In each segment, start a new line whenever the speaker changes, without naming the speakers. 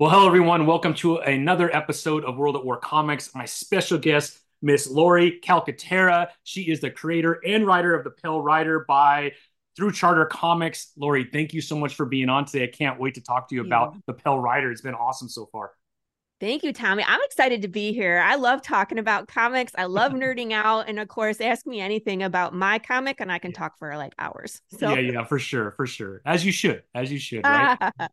Well, hello everyone. Welcome to another episode of World at War Comics. My special guest, Miss Laurie Calcaterra. She is the creator and writer of The Pale Rider by through Charter Comics. Laurie, thank you so much for being on today. I can't wait to talk to you about The Pale Rider. It's been awesome so far.
Thank you, Tommy. I'm excited to be here. I love talking about comics. I love nerding out. And of course, ask me anything about my comic and I can talk for like hours.
So Yeah, yeah, for sure, for sure. As you should. As you should, right?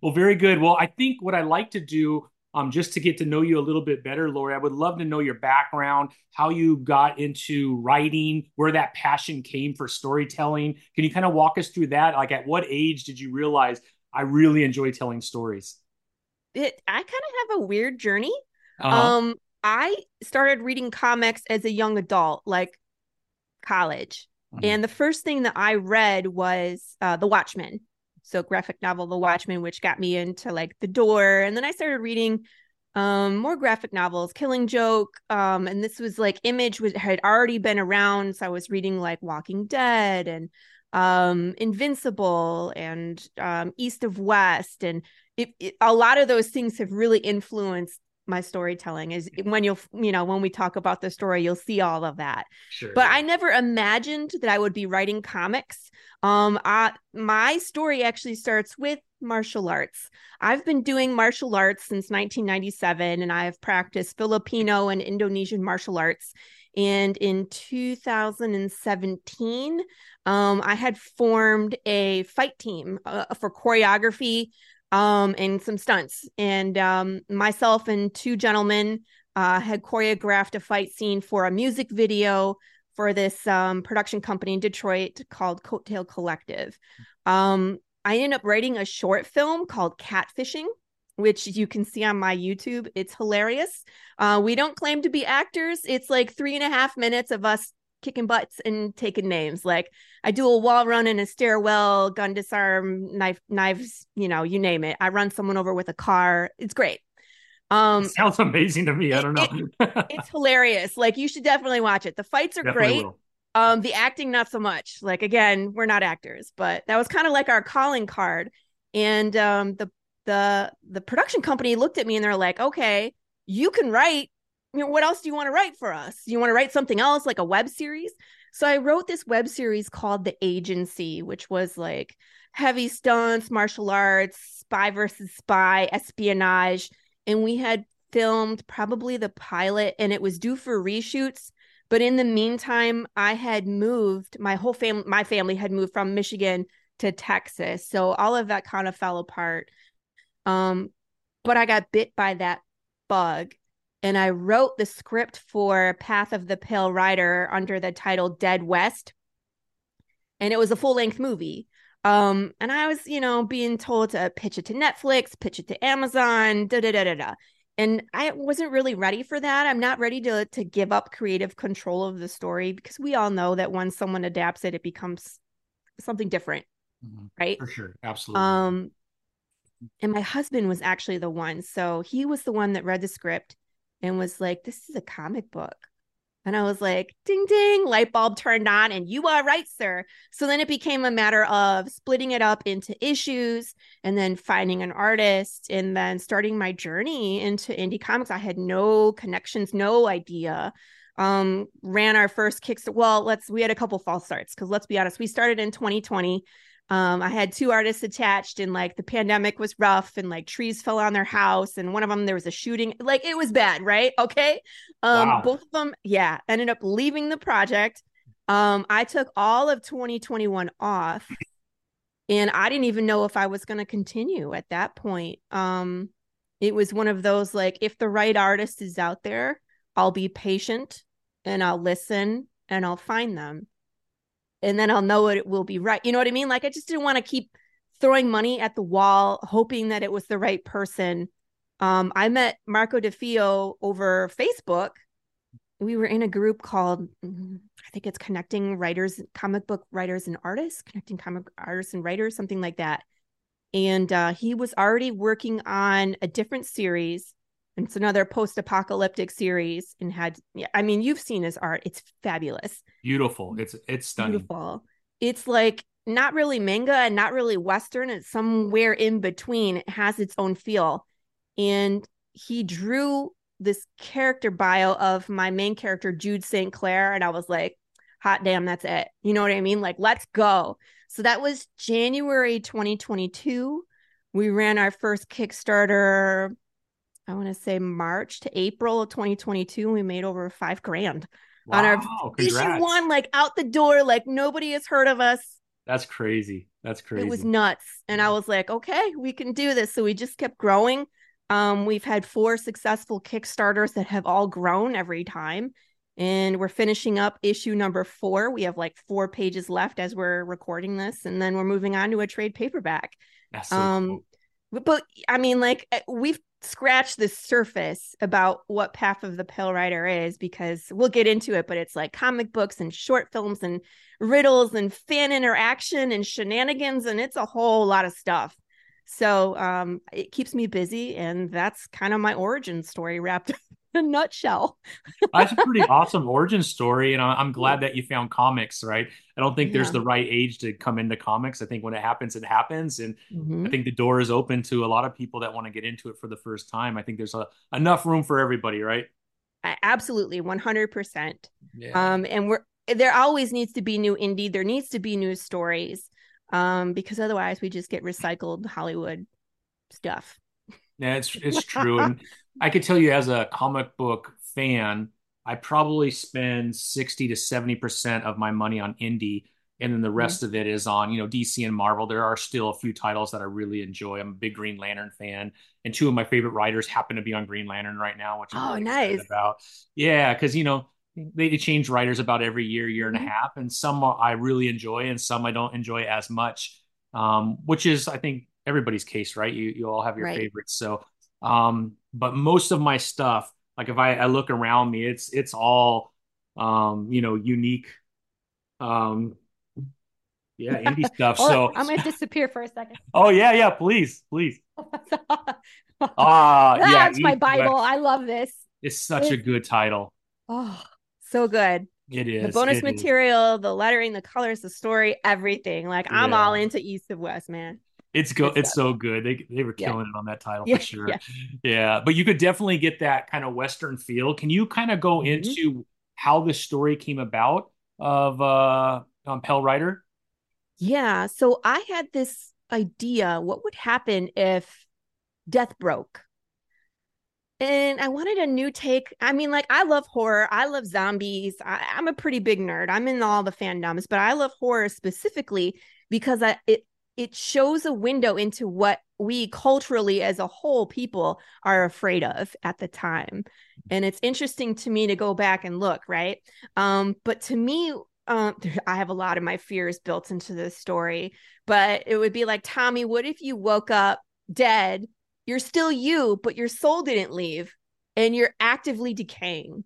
Well, very good. Well, I think what I like to do, um, just to get to know you a little bit better, Laurie, I would love to know your background, how you got into writing, where that passion came for storytelling. Can you kind of walk us through that? Like, at what age did you realize I really enjoy telling stories?
It, I kind of have a weird journey. Uh-huh. Um, I started reading comics as a young adult, like college. Mm-hmm. And the first thing that I read was uh, The Watchmen so graphic novel The Watchmen, which got me into like The Door, and then I started reading um more graphic novels killing joke um and this was like image was had already been around so i was reading like walking dead and um invincible and um east of west and it, it, a lot of those things have really influenced my storytelling is when you'll you know when we talk about the story you'll see all of that. Sure, but i never imagined that i would be writing comics. Um I, my story actually starts with martial arts. I've been doing martial arts since 1997 and i have practiced filipino and indonesian martial arts. And in 2017 um, i had formed a fight team uh, for choreography um, and some stunts. And um, myself and two gentlemen uh, had choreographed a fight scene for a music video for this um, production company in Detroit called Coattail Collective. Um, I ended up writing a short film called Catfishing, which you can see on my YouTube. It's hilarious. Uh, we don't claim to be actors. It's like three and a half minutes of us kicking butts and taking names. Like I do a wall run in a stairwell, gun disarm, knife, knives, you know, you name it. I run someone over with a car. It's great.
Um, it sounds amazing to me. I don't know.
it, it's hilarious. Like you should definitely watch it. The fights are definitely great. Will. Um, the acting not so much. Like again, we're not actors, but that was kind of like our calling card. And um, the the the production company looked at me and they're like, "Okay, you can write you know, what else do you want to write for us? Do You want to write something else like a web series? So I wrote this web series called The Agency, which was like heavy stunts, martial arts, spy versus spy, espionage. And we had filmed probably the pilot and it was due for reshoots. But in the meantime, I had moved, my whole family, my family had moved from Michigan to Texas. So all of that kind of fell apart. Um, but I got bit by that bug and I wrote the script for Path of the Pale Rider under the title Dead West. And it was a full length movie. Um, and I was, you know, being told to pitch it to Netflix, pitch it to Amazon, da da da da da. And I wasn't really ready for that. I'm not ready to to give up creative control of the story because we all know that once someone adapts it, it becomes something different, mm-hmm. right?
For sure, absolutely.
Um, and my husband was actually the one, so he was the one that read the script and was like, This is a comic book. And I was like, ding, ding, light bulb turned on, and you are right, sir. So then it became a matter of splitting it up into issues and then finding an artist and then starting my journey into indie comics. I had no connections, no idea. Um, ran our first kicks. Well, let's, we had a couple false starts because let's be honest, we started in 2020 um, I had two artists attached, and like the pandemic was rough, and like trees fell on their house, and one of them there was a shooting. Like it was bad, right? Okay. Um, wow. both of them, yeah, ended up leaving the project. Um, I took all of 2021 off, and I didn't even know if I was going to continue at that point. Um, it was one of those like, if the right artist is out there, I'll be patient and I'll listen and I'll find them and then I'll know it will be right. You know what I mean? Like I just didn't want to keep throwing money at the wall, hoping that it was the right person. Um, I met Marco DeFio over Facebook. We were in a group called, I think it's Connecting Writers, Comic Book Writers and Artists, Connecting Comic Artists and Writers, something like that. And uh, he was already working on a different series it's another post-apocalyptic series and had yeah, I mean you've seen his art. It's fabulous.
Beautiful. It's it's stunning.
Beautiful. It's like not really manga and not really Western. It's somewhere in between. It has its own feel. And he drew this character bio of my main character, Jude St. Clair. And I was like, hot damn, that's it. You know what I mean? Like, let's go. So that was January 2022. We ran our first Kickstarter, I want to say March to April of 2022. We made over five grand wow, on our issue one, like out the door, like nobody has heard of us.
That's crazy. That's crazy.
It was nuts. And I was like, okay, we can do this. So we just kept growing. Um, we've had four successful Kickstarters that have all grown every time. And we're finishing up issue number four. We have like four pages left as we're recording this. And then we're moving on to a trade paperback. That's so um, cool. But I mean, like, eh, we've scratched the surface about what Path of the Pale Rider is because we'll get into it, but it's like comic books and short films and riddles and fan interaction and shenanigans. And it's a whole lot of stuff. So um, it keeps me busy, and that's kind of my origin story wrapped a nutshell.
that's a pretty awesome origin story, and I'm glad that you found comics. Right? I don't think yeah. there's the right age to come into comics. I think when it happens, it happens, and mm-hmm. I think the door is open to a lot of people that want to get into it for the first time. I think there's a, enough room for everybody, right?
Absolutely, 100%. Yeah. Um, and we're there always needs to be new indie. There needs to be new stories um, because otherwise we just get recycled Hollywood stuff.
Yeah, it's it's true, and I could tell you as a comic book fan, I probably spend sixty to seventy percent of my money on indie, and then the mm-hmm. rest mm-hmm. of it is on you know DC and Marvel. There are still a few titles that I really enjoy. I'm a big Green Lantern fan, and two of my favorite writers happen to be on Green Lantern right now, which I'm oh really nice about. Yeah, because you know they change writers about every year, year and a mm-hmm. half, and some I really enjoy, and some I don't enjoy as much. Um, which is, I think, everybody's case, right? You you all have your right. favorites. So, um, but most of my stuff, like if I, I look around me, it's it's all, um, you know, unique. Um, yeah, indie stuff. so
I'm gonna disappear for a second.
Oh yeah, yeah, please, please.
Ah, uh, yeah, that's my Bible. I love this.
It's such it's... a good title.
Oh, so good.
It is
the bonus material, is. the lettering, the colors, the story, everything. Like. I'm all into East of West, man.
It's go. It's so good. They they were killing yeah. it on that title yeah. for sure. Yeah. yeah, but you could definitely get that kind of Western feel. Can you kind of go mm-hmm. into how the story came about of uh um, Pale Rider?
Yeah. So I had this idea. What would happen if death broke? and I wanted a new take. I mean, like, I love horror. I love zombies. I, am a pretty big nerd. I'm in all the fandoms, but I love horror specifically because I, it it shows a window into what we culturally as a whole people are afraid of at the time and it's interesting to me to go back and look right um but to me um i have a lot of my fears built into this story but it would be like tommy what if you woke up dead you're still you, but your soul didn't leave and you're actively decaying.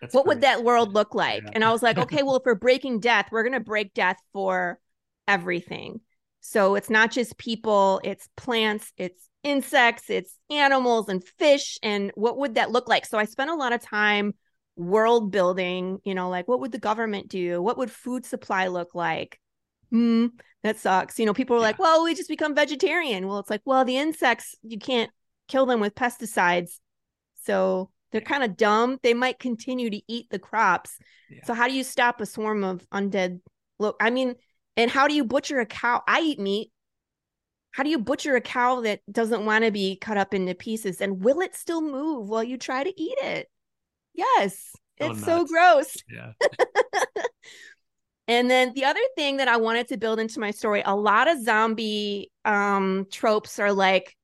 That's what great. would that world look like? Yeah. And I was like, okay, well, if we're breaking death, we're going to break death for everything. So it's not just people, it's plants, it's insects, it's animals and fish. And what would that look like? So I spent a lot of time world building, you know, like what would the government do? What would food supply look like? Hmm, that sucks. You know, people are yeah. like, well, we just become vegetarian. Well, it's like, well, the insects, you can't kill them with pesticides. So they're kind of dumb. They might continue to eat the crops. Yeah. So how do you stop a swarm of undead? Look, I mean, and how do you butcher a cow? I eat meat. How do you butcher a cow that doesn't want to be cut up into pieces? And will it still move while you try to eat it? Yes. Oh, it's so gross.
Yeah.
And then the other thing that I wanted to build into my story, a lot of zombie um, tropes are like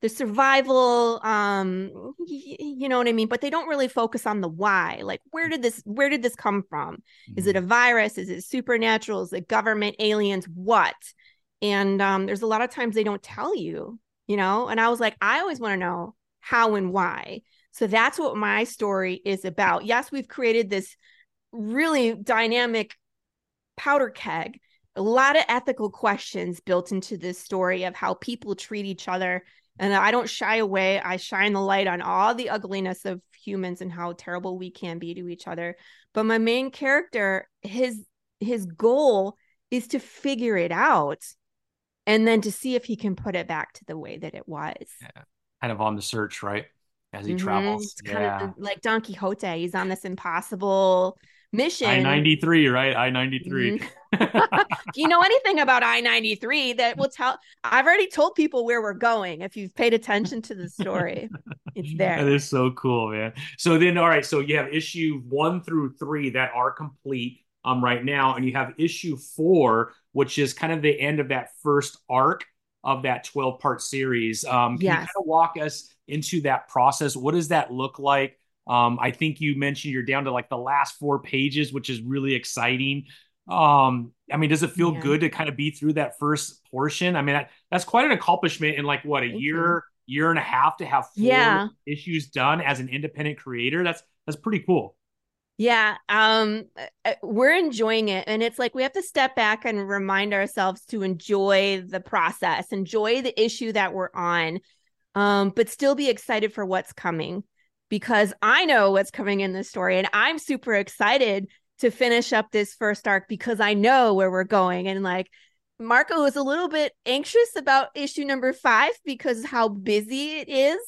the survival, um, you know what I mean? But they don't really focus on the why. Like, where did this where did this come from? Is it a mm-hmm. virus? Is it supernatural? Is it government, aliens? What? And um, there's a lot of times they don't tell you, you know. And I was like, I always want to know how and why. So that's what my story is about. Yes, we've created this really dynamic powder keg a lot of ethical questions built into this story of how people treat each other and i don't shy away i shine the light on all the ugliness of humans and how terrible we can be to each other but my main character his his goal is to figure it out and then to see if he can put it back to the way that it was.
Yeah. Kind of on the search, right? As he mm-hmm. travels. It's
kind yeah. of like Don Quixote. He's on this impossible mission.
I 93, right? I 93.
Mm-hmm. Do you know anything about I 93 that will tell? I've already told people where we're going. If you've paid attention to the story, it's there.
That is so cool, man. So then, all right. So you have issue one through three that are complete um, right now. And you have issue four, which is kind of the end of that first arc of that 12 part series. Um, can yes. you kind of walk us into that process? What does that look like? Um, I think you mentioned you're down to like the last four pages, which is really exciting. Um, I mean, does it feel yeah. good to kind of be through that first portion? I mean, that, that's quite an accomplishment in like what a Thank year, you. year and a half to have four yeah. issues done as an independent creator. That's that's pretty cool.
Yeah, um uh, uh, we're enjoying it and it's like we have to step back and remind ourselves to enjoy the process, enjoy the issue that we're on. Um but still be excited for what's coming because I know what's coming in this story and I'm super excited to finish up this first arc because I know where we're going. And like Marco is a little bit anxious about issue number 5 because how busy it is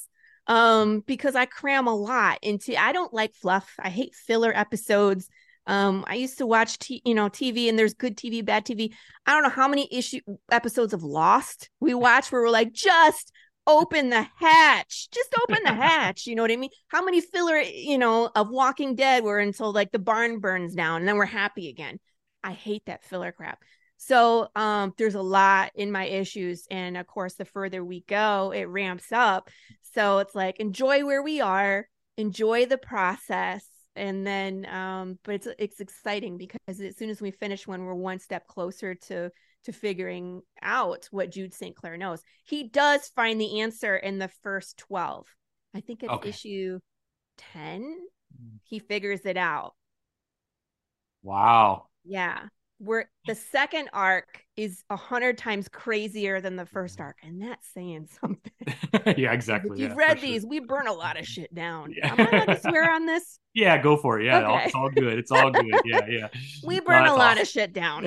um because i cram a lot into i don't like fluff. I hate filler episodes. Um i used to watch t- you know tv and there's good tv bad tv i don't know how many issue episodes of lost we watch where we're like just open the hatch just open the hatch you know what i mean how many filler you know of walking dead were until like the barn burns down and then we're happy again i hate that filler crap so um, there's a lot in my issues. And of course, the further we go, it ramps up. So it's like enjoy where we are, enjoy the process. And then um, but it's it's exciting because as soon as we finish one, we're one step closer to to figuring out what Jude St. Clair knows. He does find the answer in the first 12. I think it's okay. issue 10. Mm. He figures it out.
Wow.
Yeah where the second arc is a hundred times crazier than the first arc, and that's saying something.
yeah, exactly.
If you've
yeah,
read these, sure. we burn a lot of shit down. Yeah. Am I allowed to swear on this?
Yeah, go for it. Yeah, okay. it's all good. It's all good. Yeah, yeah.
We burn no, a lot awesome. of shit down.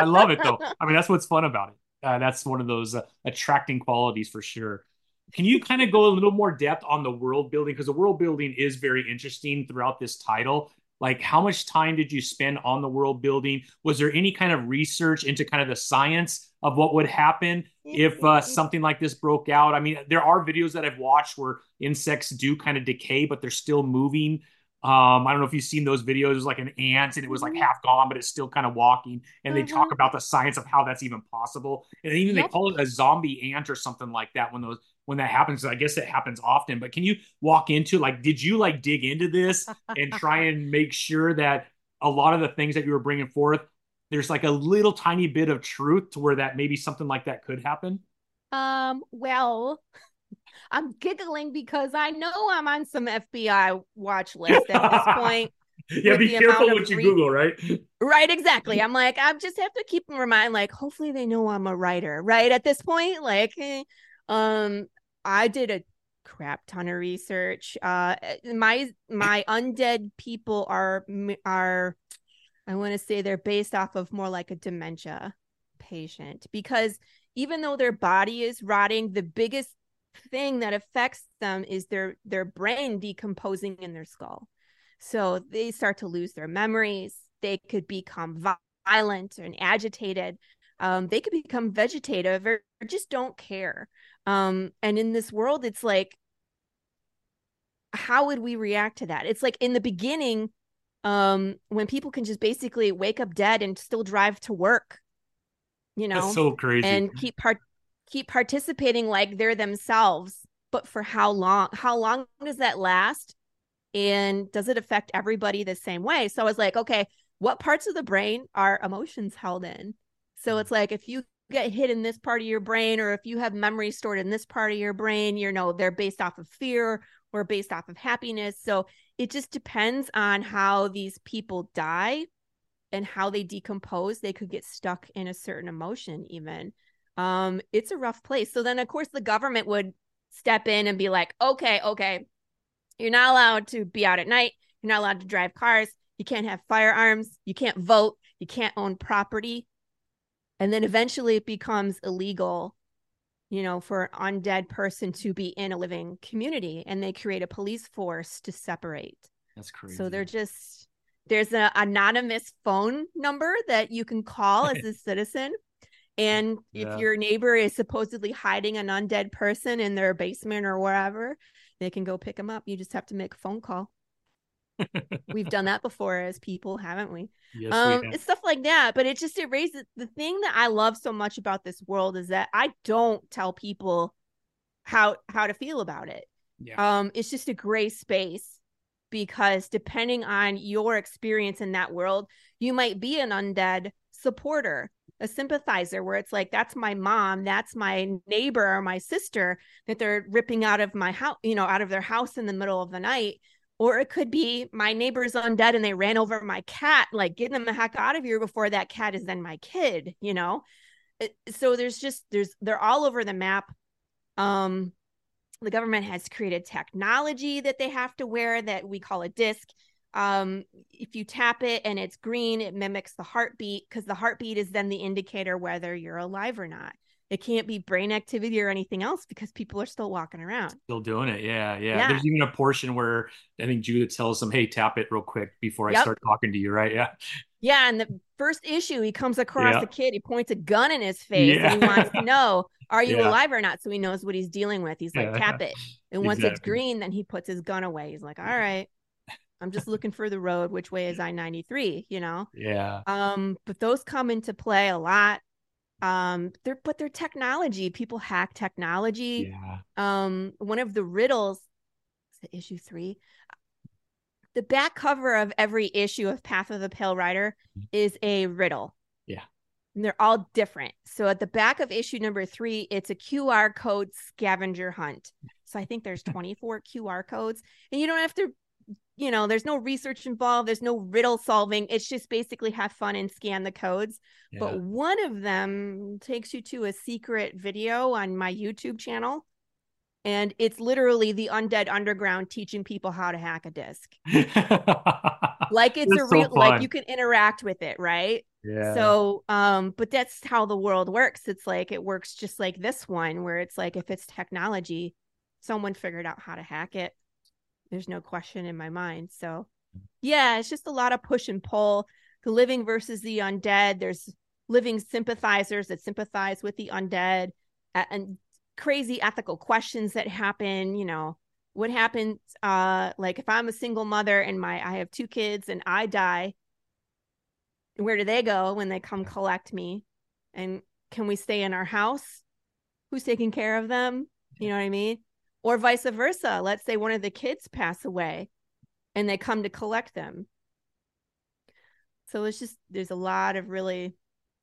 I love it though. I mean, that's what's fun about it. Uh, that's one of those uh, attracting qualities for sure. Can you kind of go a little more depth on the world building because the world building is very interesting throughout this title like how much time did you spend on the world building was there any kind of research into kind of the science of what would happen if uh, something like this broke out i mean there are videos that i've watched where insects do kind of decay but they're still moving um, I don't know if you've seen those videos. It was like an ant and it was like mm-hmm. half gone, but it's still kind of walking. And mm-hmm. they talk mm-hmm. about the science of how that's even possible. And even yep. they call it a zombie ant or something like that when those when that happens. I guess it happens often. But can you walk into like, did you like dig into this and try and make sure that a lot of the things that you were bringing forth, there's like a little tiny bit of truth to where that maybe something like that could happen?
Um, well, I'm giggling because I know I'm on some FBI watch list at this point.
yeah, be careful what you re- Google, right?
Right, exactly. I'm like, I just have to keep in mind, like, hopefully they know I'm a writer, right? At this point, like, eh, um, I did a crap ton of research. Uh, my my undead people are are, I want to say they're based off of more like a dementia patient because even though their body is rotting, the biggest thing that affects them is their their brain decomposing in their skull. So they start to lose their memories. They could become violent and agitated. Um, they could become vegetative or, or just don't care um, and in this world it's like how would we react to that? It's like in the beginning um, when people can just basically wake up dead and still drive to work you know
That's so crazy.
and keep part keep participating like they're themselves but for how long how long does that last? And does it affect everybody the same way? So i was like okay what parts of the brain are emotions held in? So it's like if you get hit in this part of your brain or if you have memories stored in this part of your brain you know they're based off of fear or based off of happiness so it just depends on how these people die and how they decompose they could get stuck in a certain emotion even um, it's a rough place. So then, of course, the government would step in and be like, okay, okay, you're not allowed to be out at night. You're not allowed to drive cars. You can't have firearms. You can't vote. You can't own property. And then eventually it becomes illegal you know for an undead person to be in a living community and they create a police force to separate.
That's crazy
so they're just there's an anonymous phone number that you can call as a citizen and yeah. if your neighbor is supposedly hiding an undead person in their basement or wherever they can go pick them up. You just have to make a phone call We've done that before as people, haven't we? Yes, um, we it's stuff like that. But it just it raises the thing that I love so much about this world is that I don't tell people how how to feel about it. Yeah. Um, it's just a gray space because depending on your experience in that world, you might be an undead supporter, a sympathizer, where it's like, that's my mom, that's my neighbor or my sister that they're ripping out of my house, you know, out of their house in the middle of the night or it could be my neighbor's undead and they ran over my cat like get them the heck out of here before that cat is then my kid you know? So there's just there's they're all over the map. Um the government has created technology that they have to wear that we call a disc. Um if you tap it and it's green it mimics the heartbeat because the heartbeat is then the indicator whether you're alive or not it can't be brain activity or anything else because people are still walking around.
Still doing it. Yeah, yeah. yeah. There's even a portion where I think Judith tells them, hey, tap it real quick before I start talking to you, right? Yeah.
Yeah. And the first issue, he comes across yeah. a kid, he points a gun in his face yeah. and he wants to know, are you alive or not? So he knows what he's dealing with. He's like, tap it. And once exactly. it's green, then he puts his gun away. He's like, all right. I'm just looking for the road. Which way is I 93? You know?
Yeah.
Um, but those come into play a lot um they're but they're technology. People hack technology. Yeah. um one of the riddles issue three? The back cover of every issue of path of the pale rider mm-hmm. is a riddle.
Yeah.
And they're all different. So at the back of issue number three it's a qr code scavenger hunt. So i think there's 24 qr codes. And you don't have to you know, there's no research involved, there's no riddle solving. It's just basically have fun and scan the codes. Yeah. But one of them takes you to a secret video on my YouTube channel. And it's literally the undead underground teaching people how to hack a disc. like it's a real so like you can interact with it, right?
Yeah.
So um, but that's how the world works. It's like it works just like this one, where it's like if it's technology, someone figured out how to hack it there's no question in my mind. So, yeah, it's just a lot of push and pull. The living versus the undead. There's living sympathizers that sympathize with the undead and crazy ethical questions that happen. You know, what happens? Uh, like if I'm a single mother and my I have two kids and I die, where do they go when they come collect me? And can we stay in our house? Who's taking care of them? You know what I mean? Or vice versa. Let's say one of the kids pass away and they come to collect them. So it's just, there's a lot of really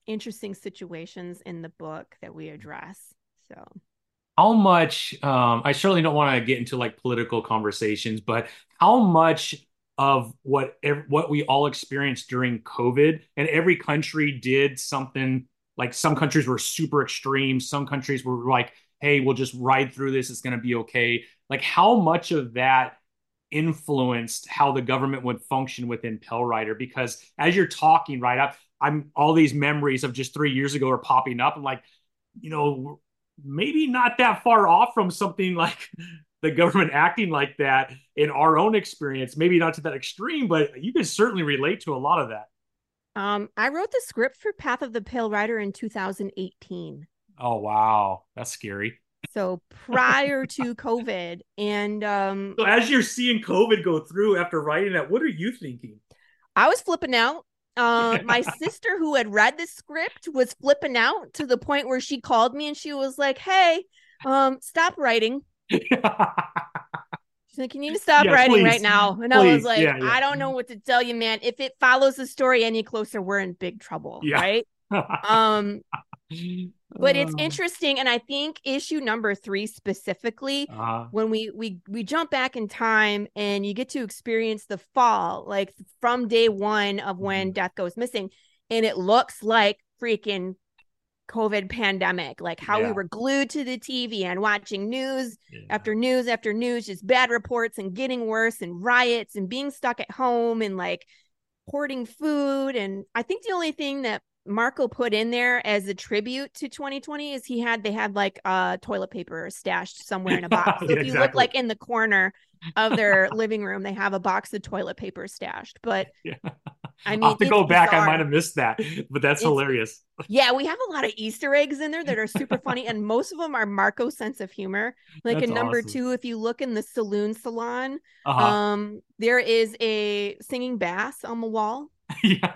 interesting situations in the book that we address. So,
how much, um, I certainly don't want to get into like political conversations, but how much of what what we all experienced during COVID, and every country did something like some countries were super extreme, some countries were like hey, we'll just ride through this. It's going to be okay. Like, how much of that influenced how the government would function within Pale Rider? Because as you're talking, right, up, I'm all these memories of just three years ago are popping up. I'm like, you know, maybe not that far off from something like the government acting like that in our own experience. Maybe not to that extreme, but you can certainly relate to a lot of that.
Um, I wrote the script for Path of the Pale Rider in 2018.
Oh wow, that's scary.
So prior to COVID, and um,
so as you're seeing COVID go through after writing that, what are you thinking?
I was flipping out. Uh, my sister, who had read the script, was flipping out to the point where she called me and she was like, "Hey, um, stop writing." She's like, "You need to stop yeah, writing please. right now." And please. I was like, yeah, yeah. "I don't know what to tell you, man. If it follows the story any closer, we're in big trouble, right?" um but it's interesting and i think issue number three specifically uh-huh. when we we we jump back in time and you get to experience the fall like from day one of when mm-hmm. death goes missing and it looks like freaking covid pandemic like how yeah. we were glued to the tv and watching news yeah. after news after news just bad reports and getting worse and riots and being stuck at home and like hoarding food and i think the only thing that Marco put in there as a tribute to 2020 is he had they had like uh toilet paper stashed somewhere in a box. So
Yeah,
if you look like in the corner of their living room, they have a box of toilet paper stashed. But
Yeah.
I mean,
I'll have to go back. I might have missed that, but that's
It's-
hilarious.
Yeah, we have a lot of Easter eggs in there that are super funny, and most of them are Marco's sense of humor. Like
That's
in number
awesome.
two, if you look in the saloon salon,
Uh-huh.
um, there is a singing bass on the wall.
yeah.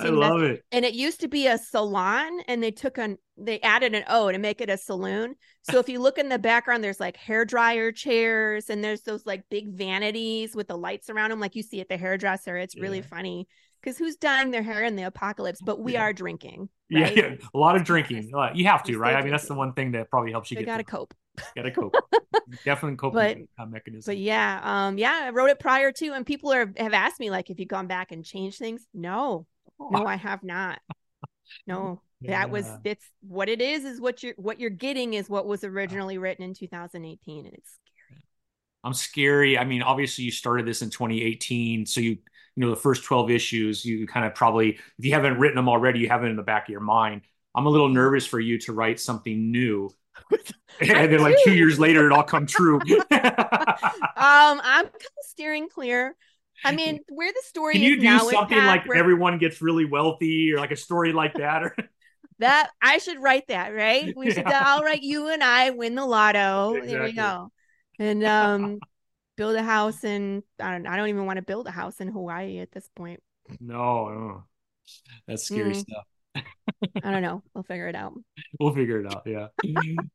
I love it.
and it used to be a salon and they took an they added an o to make it a saloon so if you look in the background there's like hair dryer chairs and there's those like big vanities with the lights around them like you see at the hairdresser it's really
Yeah.
funny because who's dyeing their hair in the apocalypse but we
Yeah.
are drinking
Yeah,
right?
yeah, a lot of drinking. You have to, right? I mean, that's the one thing that probably helps you get
gotta
through.
cope
Gotta cope. Definitely coping
But-
mechanism.
but yeah um yeah i wrote it prior to and people are have asked me like if you gone back and changed things no no i have not no that was
Yeah.
it's what it is is what you're what you're getting is what was originally written in 2018 and it's scary.
I'm scary. I mean, obviously you started this in 2018, so you you know the first 12 issues, you kind of probably if you haven't written them already, you have it in the back of your mind. I'm a little nervous for you to write something new. and then like two years later it all come true.
um i'm kind of steering clear i mean where the story
Can you
is
do
now
something like
where-
everyone gets really wealthy or like a story like that or
that i should write that right we should
Yeah.
i'll write you and i win the lotto there we go and um build a house and i don't i don't even want to build a house in hawaii at this point
no, no. That's scary
Mm.
stuff.
I don't know we'll figure it out
We'll figure it out. Yeah.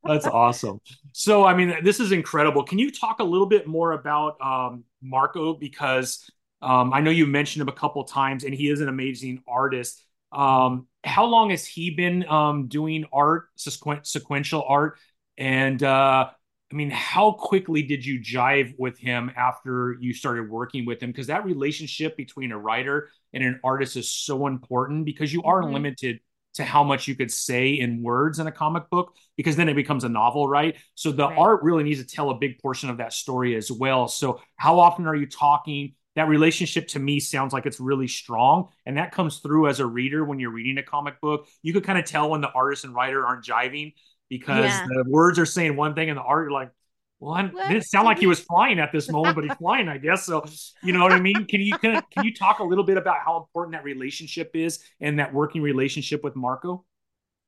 That's awesome. So, I mean, this is incredible. Can you talk a little bit more about um, Marco? Because um, I know you mentioned him a couple times and he is an amazing artist. Um, how long has he been um, doing art, sequen- sequential art? And uh, I mean, how quickly did you jive with him after you started working with him? Because that relationship between a writer and an artist is so important because you are
Mhm.
limited to how much you could say in words in a comic book because then it becomes a novel, right? So the
Right.
art really needs to tell a big portion of that story as well. So how often are you talking? That relationship to me sounds like it's really strong. And that comes through as a reader when you're reading a comic book. You could kind of tell when the artist and writer aren't jiving because
Yeah.
the words are saying one thing and the art, you're like, well, I didn't sound like he
he-
was flying at this moment, but he's flying, I guess. So, you know what I mean? Can you can, can you talk a little bit about how important that relationship is and that working relationship with Marco?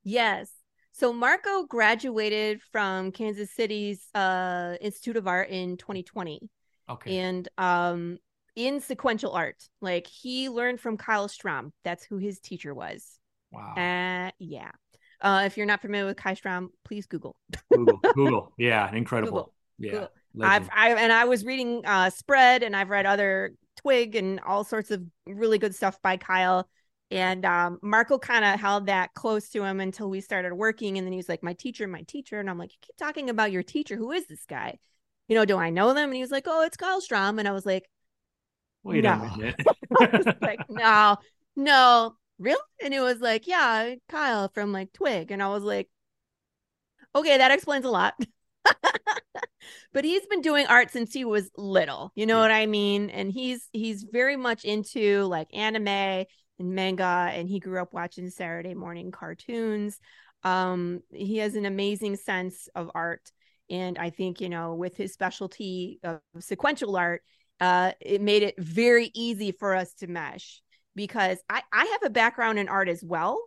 Yes. So Marco graduated from Kansas City's uh, Institute of Art in 2020,
Okay.
and um, in sequential art, like he learned from Kyle Strahm. That's who his teacher was.
wow.
Uh, yeah. Uh, if you're not familiar with Kyle Strahm, please Google.
Google. Google. Yeah, incredible.
Google.
Yeah.
Google. I've I and I was reading uh Spread, and I've read other Twig and all sorts of really good stuff by Kyle. And um, Marco kind of held that close to him until we started working. And then he was like, My teacher, my teacher. And I'm like, You keep talking about your teacher. Who is this guy? You know, do I know them? And he was like, Oh, it's Kyle Strahm. And I was like,
Wait
no.
a minute.
Like, No, no, really? And it was like, Yeah, Kyle from like Twig. And I was like, Okay, that explains a lot. but he's been doing art since he was little you know
Yeah.
what i mean and he's he's very much into like anime and manga and he grew up watching saturday morning cartoons um he has an amazing sense of art and i think you know with his specialty of sequential art uh it made it very easy for us to mesh because i i have a background in art as well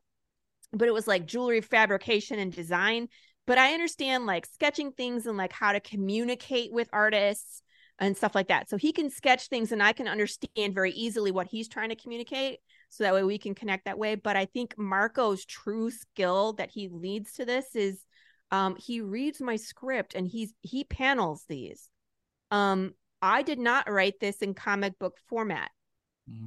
but it was like jewelry fabrication and design but I understand like sketching things and like how to communicate with artists and stuff like that. So he can sketch things and I can understand very easily what he's trying to communicate. So that way we can connect that way. But I think Marco's true skill that he leads to this is um he reads my script and he's he panels these. Um I did not write this in comic book format.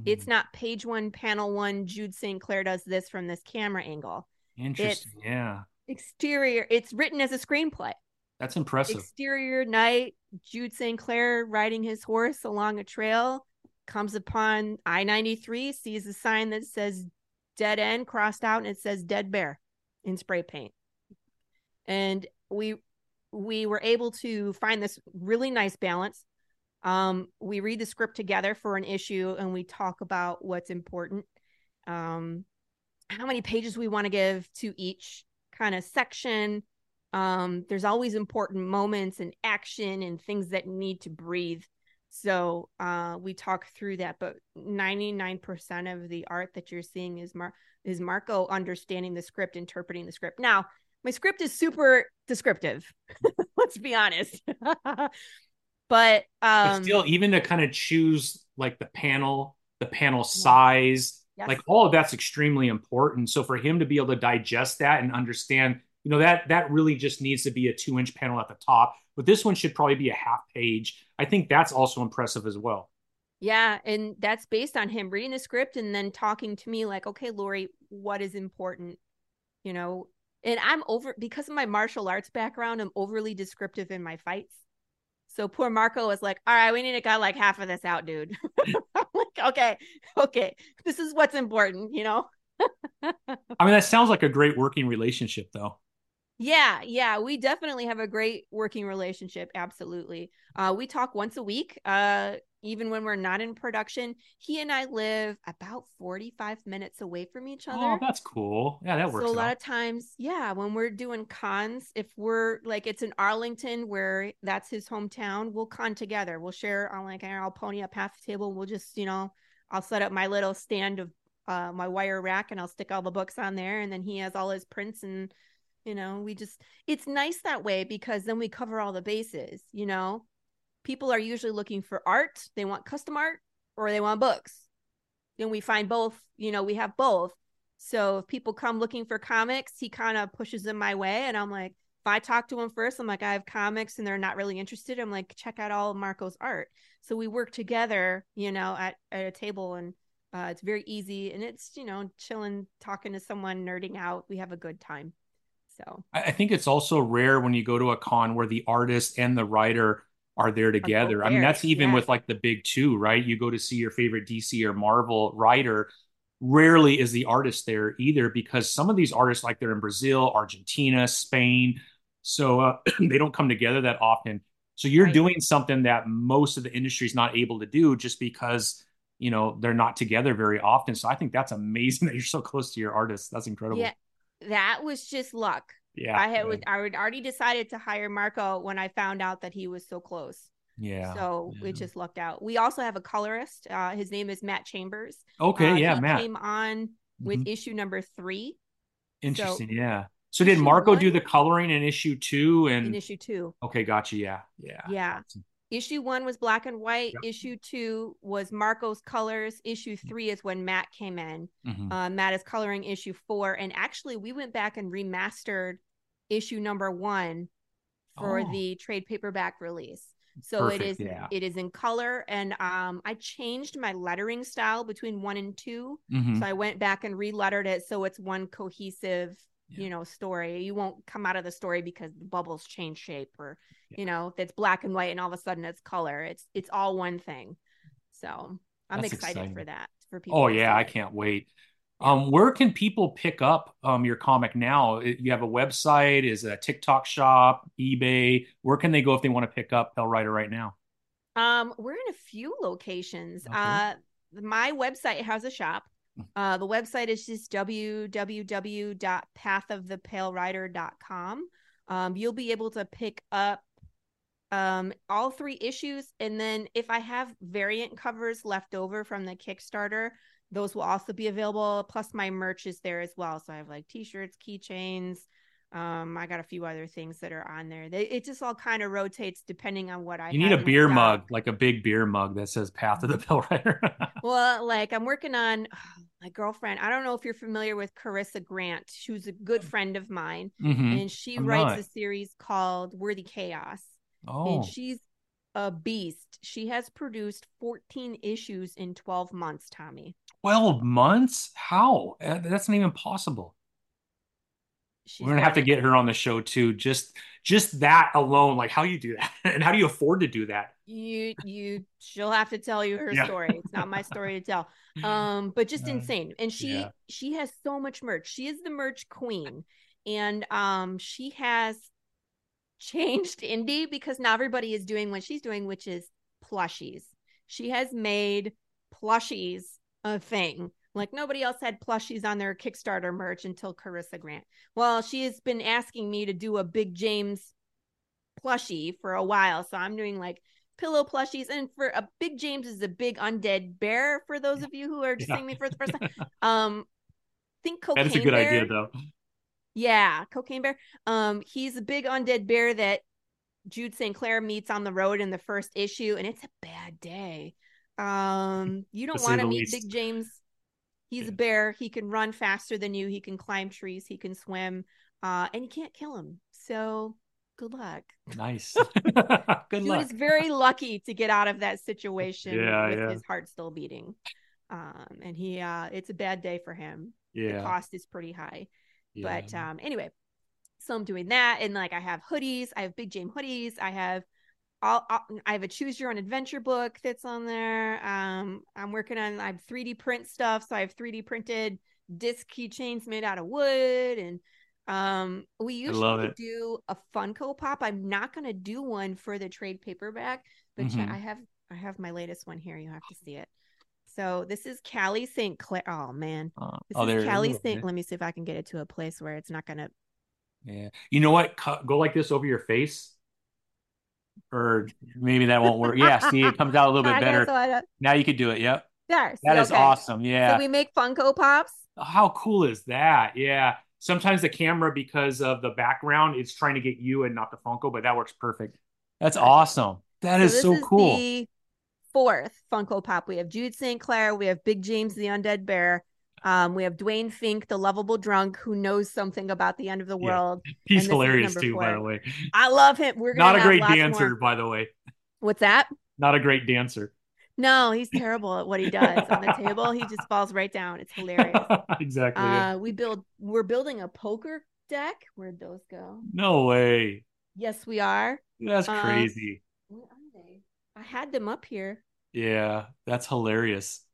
It's
Mm,
not page one, panel one, Jude St. Clair does this from this camera angle.
interesting. yeah.
Exterior, it's written as a screenplay.
That's impressive.
exterior night jude st clair riding his horse along a trail comes upon i-93 sees a sign that says dead end crossed out and it says dead bear in spray paint and we we were able to find this really nice balance um we read the script together for an issue and we talk about what's important um how many pages we want to give to each kind of section. Um, there's always important moments and action and things that need to breathe. So uh, we talk through that, but 99% of the art that you're seeing is Mar- is Marco understanding the script, interpreting the script. Now, my script is super descriptive. Let's be honest. but um
but still even to kind of choose like the panel, the panel size, yes. like all of that's extremely important. So for him to be able to digest that and understand, you know, that that really just needs to be a 2-inch panel at the top, but this one should probably be a half page. I think that's also impressive as well.
Yeah, and that's based on him reading the script and then talking to me like, "Okay, Laurie, what is important?" You know, and I'm over because of my martial arts background, I'm overly descriptive in my fights. So poor Marco was like, "All right, we need to cut like half of this out, dude." I'm like, "Okay, okay, this is what's important," you know.
I mean, that sounds like a great working relationship, though.
Yeah, yeah, we definitely have a great working relationship. Absolutely. Uh, we talk once a week. Uh, even when we're not in production. He and I live about 45 minutes away from each other. Oh,
that's cool. Yeah, that works.
So a lot out. of times, yeah, when we're doing cons, if we're like it's in Arlington where that's his hometown, we'll con together. We'll share on like I'll pony up half the table. We'll just, you know, I'll set up my little stand of uh, my wire rack and I'll stick all the books on there and then he has all his prints and you know, we just it's nice that way because then we cover all the bases, you know people are usually looking for art, they want custom art, or they want books. And we find both, you know, we have both. So if people come looking for comics, he kind of pushes them my way. And I'm like, if I talk to them first, I'm like, I have comics and they're not really interested. I'm like, check out all Marco's art. So we work together, you know, at, at a table and uh, it's very easy and it's, you know, chilling, talking to someone, nerding out. We have a good time. So
I think it's also rare when you go to a con where the artist and the writer are there together. I mean, that's even yeah. with like the big two, right? You go to see your favorite DC or Marvel writer. Rarely is the artist there either because some of these artists, like they're in Brazil, Argentina, Spain, so uh, they don't come together that often. So you're right. doing something that most of the industry is not able to do just because you know they're not together very often. So I think that's amazing that you're so close to your artists. That's incredible.
Yeah, that was just luck yeah i had yeah. I had already decided to hire marco when i found out that he was so close.
Yeah
so
yeah.
it just lucked out. We also have a colorist uh his name is matt chambers.
Okay
uh,
yeah matt.
came on with mm-hmm. issue number three.
Interesting so, yeah. So did marco one, do the coloring in issue two and
in issue two.
Okay gotcha yeah yeah.
Yeah. Issue one was black and white. Yep. Issue two was Marco's colors. Issue mm-hmm. three is when Matt came in. Mm-hmm. Uh, Matt is coloring issue four. And actually, we went back and remastered issue number one for oh. the trade paperback release. So Perfect, it is yeah. it is in color, and um, I changed my lettering style between one and 2 mm-hmm. So I went back and relettered it so it's one cohesive you know story you won't come out of the story because the bubbles change shape or yeah. you know that's black and white and all of a sudden it's color it's it's all one thing so i'm That's excited exciting. for that for people
oh yeah i can't wait um, where can people pick up um, your comic now? You have a website, is a TikTok shop, eBay? Where can they go if they want to pick up Pale Rider right now?
Um, we're in a few locations. Okay. Uh, my website has a shop. Uh, the website is just www.pathofthepalerider.com. Um, you'll be able to pick up um, all three issues. And then if I have variant covers left over from the Kickstarter, those will also be available. Plus, my merch is there as well. So I have like t shirts, keychains, um, I got a few other things that are on there. They, it just all kind of rotates depending on what I.
You need a beer mug, like a big beer mug that says "Path of the Pale Rider."
well, like I'm working on oh, my girlfriend. I don't know if you're familiar with Carissa Grant. She was a good friend of mine, mm-hmm. and she I'm writes not. a series called Worthy Chaos. Oh, and she's a beast. She has produced 14 issues in 12 months. Tommy.
12 months? How? Uh, that's not even possible. She's We're gonna have to get her on the show too. Just just that alone, like how you do that, and how do you afford to do that?
You you she'll have to tell you her yeah. story. It's not my story to tell. Um, but just uh, insane. And she yeah. she has so much merch. She is the merch queen, and um she has changed indie because now everybody is doing what she's doing, which is plushies. She has made plushies a thing Like nobody else had plushies on their Kickstarter merch until Carissa Grant. Well, she has been asking me to do a Big James plushie for a while. So I'm doing like pillow plushies. And for a Big James is a big undead bear for those of you who are yeah. seeing me for the first time. Um think cocaine.
That's a good
bear.
idea though.
Yeah, cocaine bear. Um, he's a big undead bear that Jude St. Clair meets on the road in the first issue, and it's a bad day. Um, you don't want to meet least. Big James. He's yeah. a bear. He can run faster than you. He can climb trees. He can swim. Uh, and you can't kill him. So good luck.
Nice.
good luck. He was very lucky to get out of that situation
yeah,
with
yeah.
his heart still beating. Um, and he uh it's a bad day for him.
Yeah.
The cost is pretty high. Yeah. But um anyway, so I'm doing that and like I have hoodies, I have Big James hoodies, I have all, I have a choose your own adventure book that's on there. Um I'm working on I have 3D print stuff, so I have 3D printed disc keychains made out of wood and um, we usually do a Funko Pop. I'm not gonna do one for the trade paperback, but mm-hmm. I have I have my latest one here. You have to see it. So this is Callie St. Clair. Oh man, uh, this oh, is Callie St. Let me see if I can get it to a place where it's not gonna.
Yeah, you know what? Go like this over your face, or maybe that won't work. Yeah, see, it comes out a little bit better. Now you could do it. Yep.
There.
That is okay. awesome. Yeah.
So we make Funko Pops.
How cool is that? Yeah sometimes the camera because of the background it's trying to get you and not the funko but that works perfect that's awesome That so is so cool
fourth funko pop we have jude st clair we have big james the undead bear um, we have Dwayne Fink, the lovable drunk who knows something about the end of the world.
Yeah. He's hilarious too, four. by the way.
I love him. We're
not a great dancer, more. by the way.
What's that?
Not a great dancer.
No, he's terrible at what he does on the table. He just falls right down. It's hilarious.
exactly.
Uh, we build. We're building a poker deck. Where'd those go?
No way.
Yes, we are.
That's um, crazy.
Where are they? I had them up here.
Yeah, that's hilarious.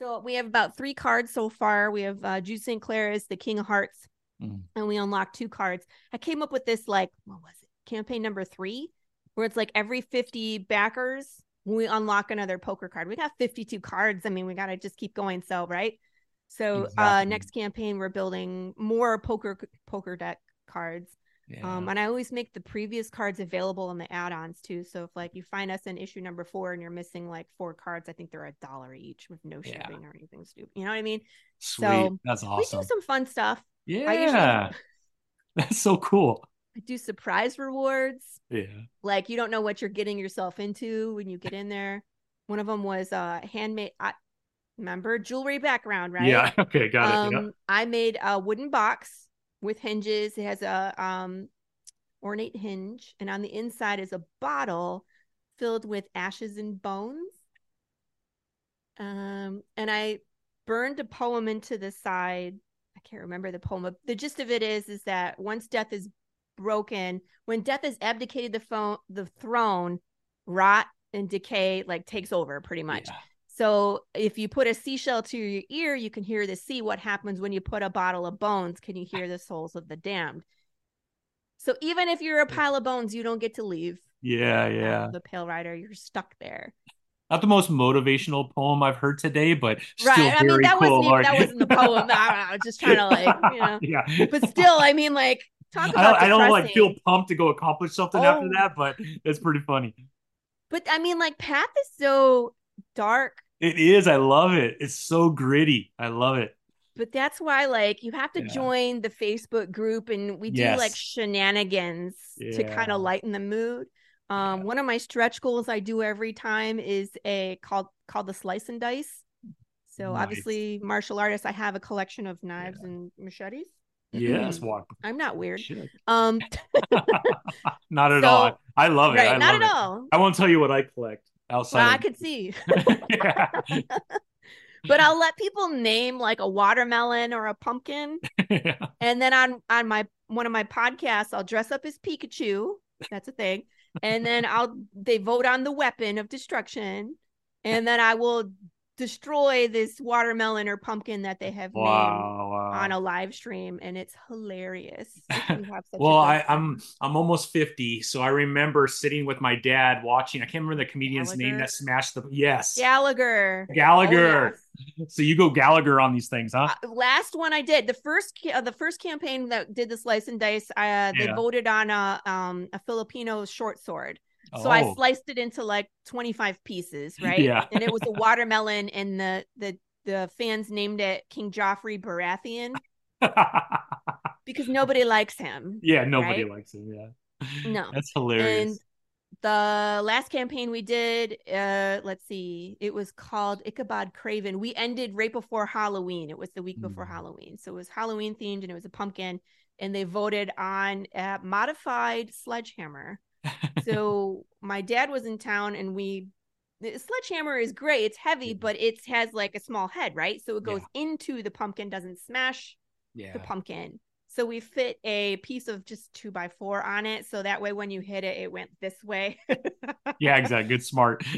So we have about three cards so far. We have uh, Jude St. Clair is the King of Hearts, mm. and we unlocked two cards. I came up with this like what was it? Campaign number three, where it's like every fifty backers we unlock another poker card. We got 52 cards. I mean, we got to just keep going. So, right. So, uh, exactly. uh, next campaign, we're building more poker poker deck cards. Um, yeah. Um, and I always make the previous cards available in the add-ons too. So if like you find us in issue number four and you're missing like four cards, I think they're a dollar each with no shipping yeah. or anything stupid. You know what I mean?
Sweet. So that's awesome.
We do some fun stuff.
Yeah. Usually... That's so cool.
I do surprise rewards.
Yeah.
Like you don't know what you're getting yourself into when you get in there. One of them was uh handmade I remember jewelry background, right?
Yeah. Okay, got um, it. Yeah.
I made a wooden box with hinges. It has a um ornate hinge, and on the inside is a bottle filled with ashes and bones. Um, and I burned a poem into the side. I can't remember the poem. But the gist of it is, is that once death is broken when death has abdicated the phone the throne rot and decay like takes over pretty much yeah. So if you put a seashell to your ear you can hear the sea what happens when you put a bottle of bones can you hear the souls of the damned so even if you're a pile of bones you don't get to leave
yeah yeah
the pale rider you're stuck there
not the most motivational poem I've heard today, but right. I mean,
that
cool.
wasn't that wasn't the poem. I was just trying to like, you know.
yeah.
But still, I mean, like,
Talk about I don't, I don't like feel pumped to go accomplish something oh. after that, but it's pretty funny.
But I mean, like Path is so dark.
It is. I love it. It's so gritty. I love it.
But that's why, like, you have to yeah. join the Facebook group, and we do yes. like shenanigans yeah. to kind of lighten the mood. Um, yeah. one of my stretch goals I do every time is a called called the slice and dice. So nice. obviously, martial artists, I have a collection of knives and machetes.
Yes, walk.
I'm not weird. Um,
not at so, all. I love it.
Right,
I
not
at
it. all.
I won't tell you what I collect outside.
Well,
of...
I could see. but I'll let people name like a watermelon or a pumpkin, yeah. and then on on my one of my podcasts, I'll dress up as Pikachu. That's a thing, and then I'll they vote on the weapon of destruction, and then I will destroy this watermelon or pumpkin that they have
wow, wow.
on a live stream and it's hilarious
well I, am I'm, I'm almost 50 so i remember sitting with my dad watching i can't remember the comedian's
Gallagher?
name that smashed the yes
gallagher
gallagher
oh, yes.
so you go gallagher on these things huh
uh, last one i did the first uh, the first campaign that did the slice and dice uh, they yeah. voted on a um a filipino short sword so oh. I sliced it into like 25 pieces, right?
Yeah.
and it was a watermelon, and the the the fans named it King Joffrey Baratheon because nobody likes him.
Yeah, nobody
right?
likes him. Yeah.
No,
that's hilarious.
And the last campaign we did, uh, let's see, it was called Ichabod Craven. We ended right before Halloween. It was the week before mm. Halloween, so it was Halloween themed, and it was a pumpkin. And they voted on a modified sledgehammer so my dad was in town and we the sledgehammer is great. It's heavy, mm-hmm. but it has like a small head, right? So it goes yeah. into the pumpkin, doesn't smash
yeah.
the pumpkin. So we fit a piece of just two by four on it. So that way when you hit it, it went this way.
yeah, exactly. Good smart.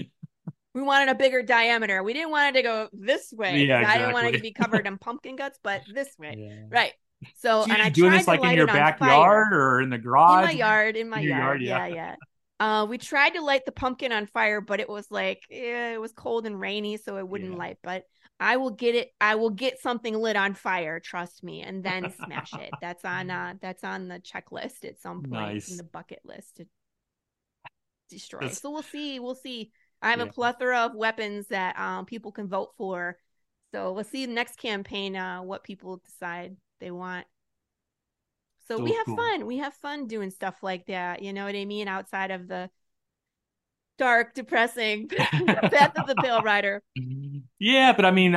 We wanted a bigger diameter. We didn't want it to go this way.
Yeah, exactly.
I didn't want it to be covered in pumpkin guts, but this way. Yeah. Right. So,
so
and I
doing this like in your backyard or in the garage?
In my yard, in my
in
yard.
yard.
Yeah, yeah. yeah. Uh, we tried to light the pumpkin on fire, but it was like eh, it was cold and rainy, so it wouldn't yeah. light. But I will get it. I will get something lit on fire. Trust me, and then smash it. That's on. Uh, that's on the checklist at some point
nice.
in the bucket list to destroy. That's... So we'll see. We'll see. I have yeah. a plethora of weapons that um, people can vote for. So we'll see the next campaign uh, what people decide they want. So, so we have cool. fun. We have fun doing stuff like that. You know what I mean? Outside of the dark, depressing Path of the Pale Rider.
Yeah, but I mean,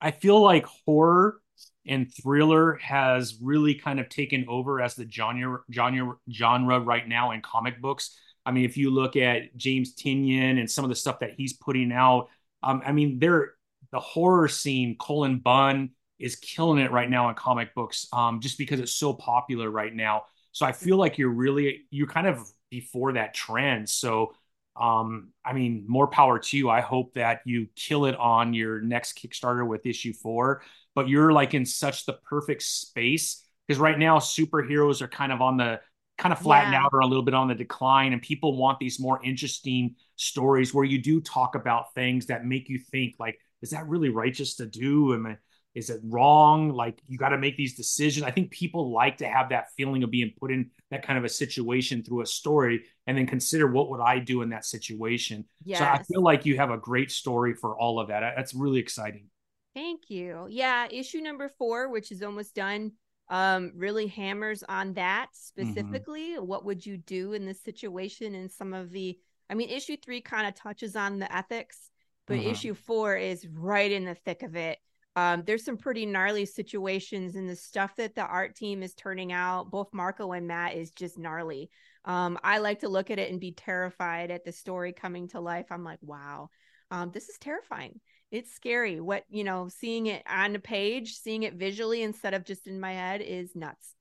I feel like horror and thriller has really kind of taken over as the genre genre genre right now in comic books. I mean, if you look at James Tynion and some of the stuff that he's putting out, um, I mean, they're the horror scene. Cullen Bunn is killing it right now in comic books, um, just because it's so popular right now. So I feel like you're really you're kind of before that trend. So um, I mean, more power to you. I hope that you kill it on your next Kickstarter with issue four. But you're like in such the perfect space because right now superheroes are kind of on the kind of flatten yeah. out or a little bit on the decline and people want these more interesting stories where you do talk about things that make you think like is that really righteous to do am I, is it wrong like you got to make these decisions i think people like to have that feeling of being put in that kind of a situation through a story and then consider what would i do in that situation
yes.
so i feel like you have a great story for all of that that's really exciting
thank you yeah issue number four which is almost done um really hammers on that mm-hmm. specifically mm-hmm. what would you do in this situation and some of the i mean issue three kind of touches on the ethics but mm-hmm. issue four is right in the thick of it um, there's some pretty gnarly situations and the stuff that the art team is turning out. Both marco and matt is just gnarly. Um, i like to look at it and be terrified at the story coming to life. I'm like wow um, this is terrifying. It's scary. What you know seeing it on a page seeing it visually instead of just in my head is nuts.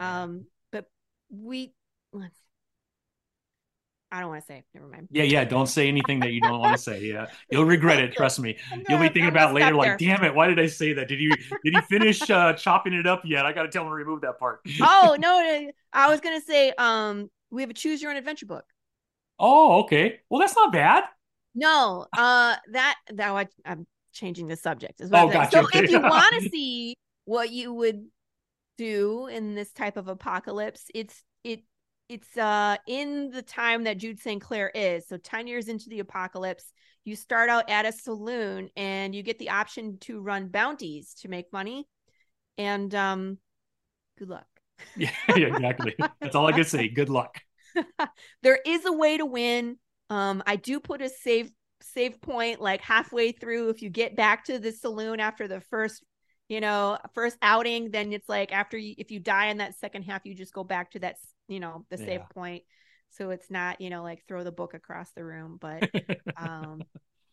Um but we I don't want to say. Never mind.
Yeah, yeah. Don't say anything that you don't want to say. Yeah, you'll regret it. Trust me. You'll be thinking about later, like, damn it, why did I say that? Did you did he finish uh, chopping it up yet? I got to tell him to remove that part.
oh no, I was gonna say, um, we have a choose your own adventure book.
Oh, okay. Well, that's not bad.
No, uh, that that I, I'm changing the subject. Is
what oh, gotcha.
So
okay.
if you want to see what you would do in this type of apocalypse, it's it it's uh in the time that Jude St. Clair is. So 10 years into the apocalypse, you start out at a saloon and you get the option to run bounties to make money. And um good luck.
yeah, yeah, exactly. That's all I can say. Good luck.
there is a way to win. Um I do put a save save point like halfway through if you get back to the saloon after the first you know first outing then it's like after you if you die in that second half you just go back to that you know the yeah. point. So it's not you know like throw the book across the room but um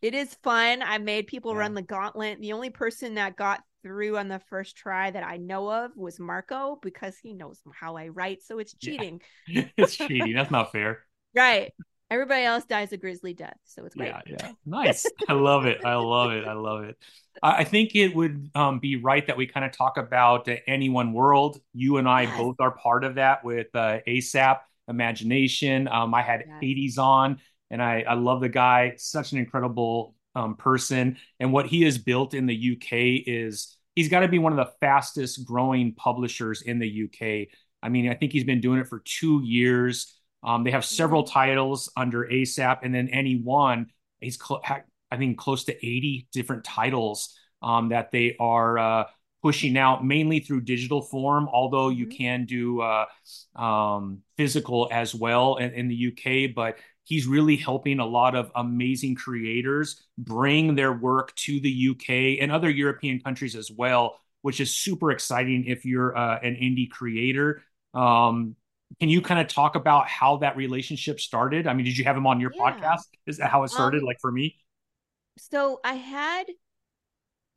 it is fun. I made people yeah. run the gauntlet. The only person that got through on the first try that i know of was marco because he knows how i write so it's cheating.
Yeah. it's cheating. That's not fair.
Right Everybody else dies a grisly death, so it's great.
Yeah, yeah, nice. I love it. I love it. I love it. I think it would um, be right that we kind of talk about uh, any one world. You and I yes. both are part of that with uh, ASAP Imagination. Um, I had yes. Hades on, and I, I love the guy. Such an incredible um, person, and what he has built in the UK is he's got to be one of the fastest growing publishers in the UK. I mean, I think he's been doing it for two years. Um, they have several mm-hmm. titles under ASAP, and then any one, he's cl- I think close to 80 different titles um, that they are uh, pushing out, mainly through digital form. Although you mm-hmm. can do uh, um, physical as well in, in the UK, but he's really helping a lot of amazing creators bring their work to the UK and other European countries as well, which is super exciting if you're uh, an indie creator. Um, can you kind of talk about how that relationship started? I mean, did you have him on your yeah. podcast? Is that how it started? Um, like for me?
So I had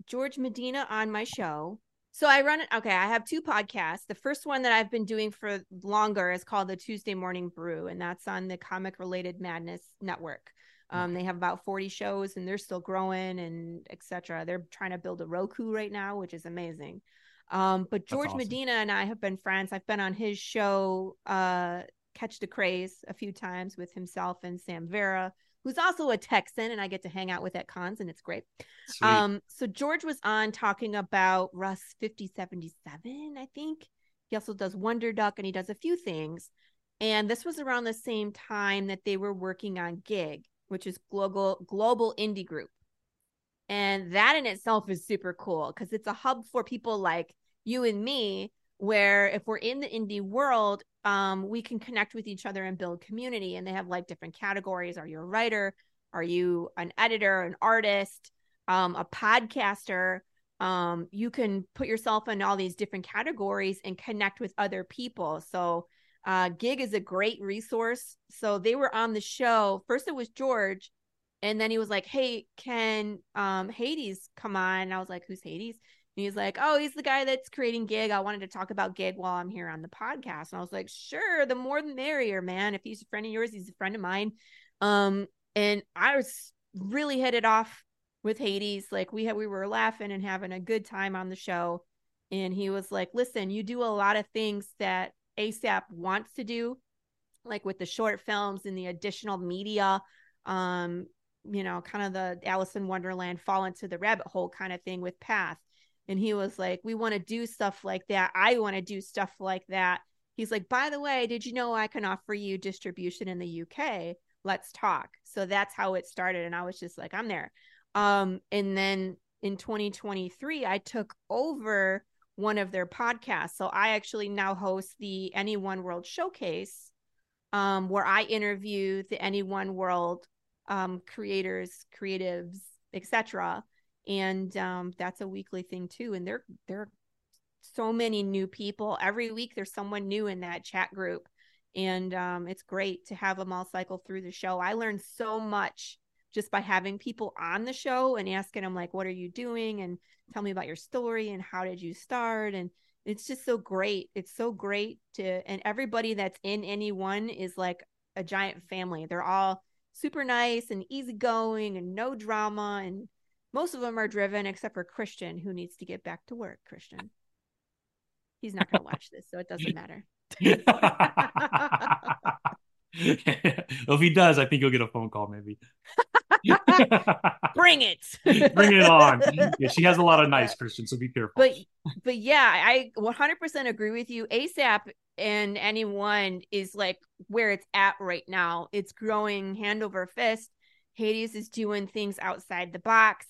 George Medina on my show. So I run it. Okay, I have two podcasts. The first one that I've been doing for longer is called the Tuesday Morning Brew, and that's on the Comic Related Madness Network. Um, they have about 40 shows and they're still growing and etc. They're trying to build a Roku right now, which is amazing. Um, but George awesome. Medina and I have been friends. I've been on his show, uh, Catch the Craze, a few times with himself and Sam Vera, who's also a Texan, and I get to hang out with at cons, and it's great. Sweet. Um, so George was on talking about Russ 5077, I think. He also does Wonder Duck, and he does a few things. And this was around the same time that they were working on Gig, which is global global indie group. And that in itself is super cool because it's a hub for people like you and me, where if we're in the indie world, um, we can connect with each other and build community. And they have like different categories. Are you a writer? Are you an editor, an artist, um, a podcaster? Um, you can put yourself in all these different categories and connect with other people. So, uh, Gig is a great resource. So, they were on the show. First, it was George, and then he was like, Hey, can um Hades come on? And I was like, Who's Hades? And he's like, Oh, he's the guy that's creating Gig. I wanted to talk about Gig while I'm here on the podcast. And I was like, Sure, the more the merrier, man. If he's a friend of yours, he's a friend of mine. Um, and I was really hit it off with Hades. Like we had we were laughing and having a good time on the show. And he was like, Listen, you do a lot of things that ASAP wants to do, like with the short films and the additional media um you know, kind of the Alice in Wonderland fall into the rabbit hole kind of thing with Path. And he was like, We want to do stuff like that. I want to do stuff like that. He's like, By the way, did you know I can offer you distribution in the UK? Let's talk. So that's how it started. And I was just like, I'm there. Um, and then in 2023, I took over one of their podcasts. So I actually now host the Any One World Showcase, um, where I interview the Any One World um, creators, creatives, etc. And um, that's a weekly thing too. And there there are so many new people every week. There's someone new in that chat group, and um, it's great to have them all cycle through the show. I learned so much just by having people on the show and asking them like, "What are you doing?" and tell me about your story and how did you start and it's just so great. It's so great to and everybody that's in any one is like a giant family. They're all super nice and easygoing and no drama. And most of them are driven, except for Christian, who needs to get back to work. Christian. He's not going to watch this, so it doesn't matter.
if he does, I think you'll get a phone call, maybe.
Bring it.
Bring it on. Yeah, she has a lot of nice Christian, so be careful.
But but yeah, I 100% agree with you. ASAP and anyone is like where it's at right now. It's growing hand over fist. Hades is doing things outside the box.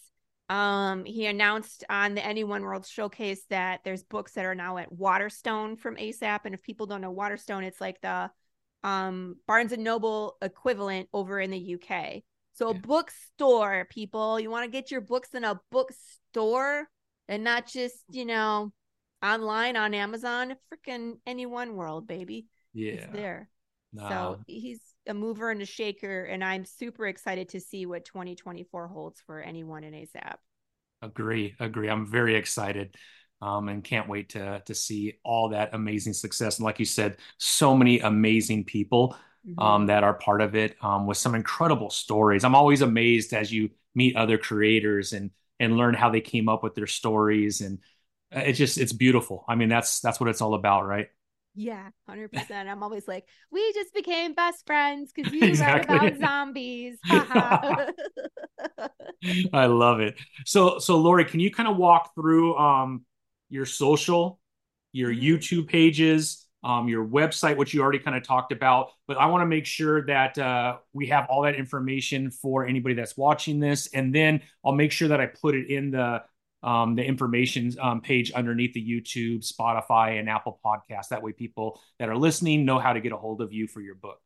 Um, he announced on the Anyone World Showcase that there's books that are now at Waterstone from ASAP. And if people don't know Waterstone, it's like the um Barnes and Noble equivalent over in the UK. So yeah. bookstore, people, you want to get your books in a bookstore and not just, you know, online on Amazon, freaking any one world, baby.
Yeah.
It's there. Nah. So he's a mover and a shaker, and I'm super excited to see what 2024 holds for anyone in ASAP.
Agree, agree. I'm very excited. Um, and can't wait to to see all that amazing success. And like you said, so many amazing people mm-hmm. um, that are part of it um, with some incredible stories. I'm always amazed as you meet other creators and and learn how they came up with their stories and uh, it's just it's beautiful. I mean that's that's what it's all about, right?
Yeah, hundred percent. I'm always like, we just became best friends because you exactly. read about zombies. I
love it. So, so Laurie, can you kind of walk through um your social, your mm-hmm. YouTube pages, um, your website, which you already kind of talked about. But I want to make sure that uh, we have all that information for anybody that's watching this, and then I'll make sure that I put it in the um, the information um, page underneath the YouTube, Spotify, and Apple Podcast. That way, people that are listening know how to get a hold of you for your book.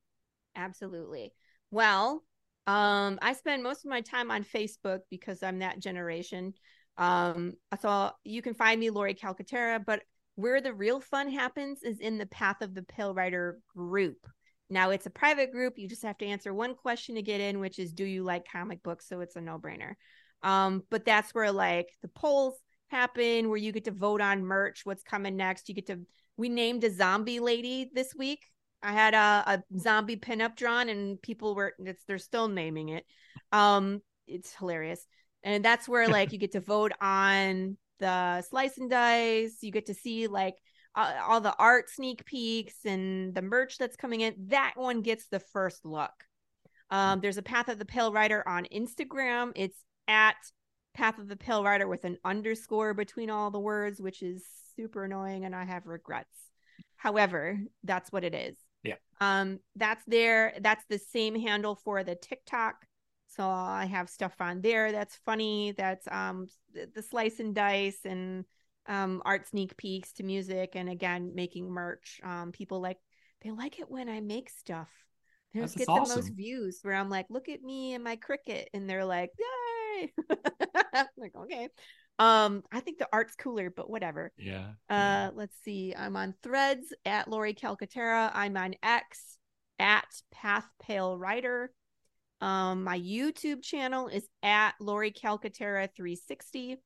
Absolutely. Well, um, I spend most of my time on Facebook because I'm that generation. Um, so you can find me, Laurie Calcaterra, but where the real fun happens is in the Path of the Pale Rider group. Now it's a private group. You just have to answer one question to get in, which is do you like comic books? So it's a no-brainer. Um, but that's where like the polls happen where you get to vote on merch, what's coming next. You get to we named a zombie lady this week. I had a, a zombie pinup drawn and people were it's they're still naming it. Um, it's hilarious. And that's where like you get to vote on the slice and dice. You get to see like uh, all the art sneak peeks and the merch that's coming in. That one gets the first look. Um, there's a Path of the Pale Rider on Instagram. It's at Path of the Pale Rider with an underscore between all the words, which is super annoying, and I have regrets. However, that's what it is.
Yeah.
Um, that's there. That's the same handle for the TikTok. So I have stuff on there that's funny. That's um the slice and dice and um art sneak peeks to music and again making merch. Um people like they like it when I make stuff. They just get awesome. the most views where I'm like, look at me and my Cricut. and they're like, yay! like, okay. Um, I think the art's cooler, but whatever.
Yeah.
Uh, let's see. I'm on Threads at Laurie Calcaterra. I'm on X at Path Pale Rider. Um, my YouTube channel is at Laurie Calcaterra 360.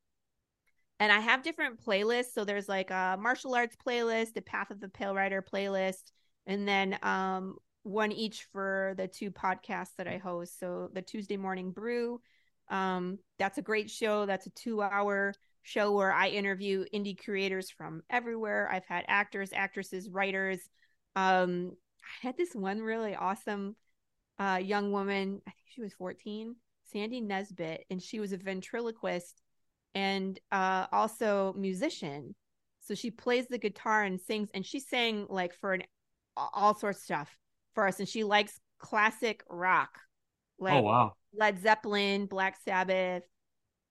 And I have different playlists. So there's like a martial arts playlist, the Path of the Pale Rider playlist, and then um one each for the two podcasts that I host. So the Tuesday Morning Brew. Um, that's a great show. That's a two hour show where I interview indie creators from everywhere. I've had actors, actresses, writers. Um, I had this one really awesome uh, young woman. I think she was 14, Sandy Nesbitt, and she was a ventriloquist and uh, also musician. So she plays the guitar and sings, and she sang like for an all sorts of stuff for us. And she likes classic rock,
like oh wow,
Led Zeppelin, Black Sabbath.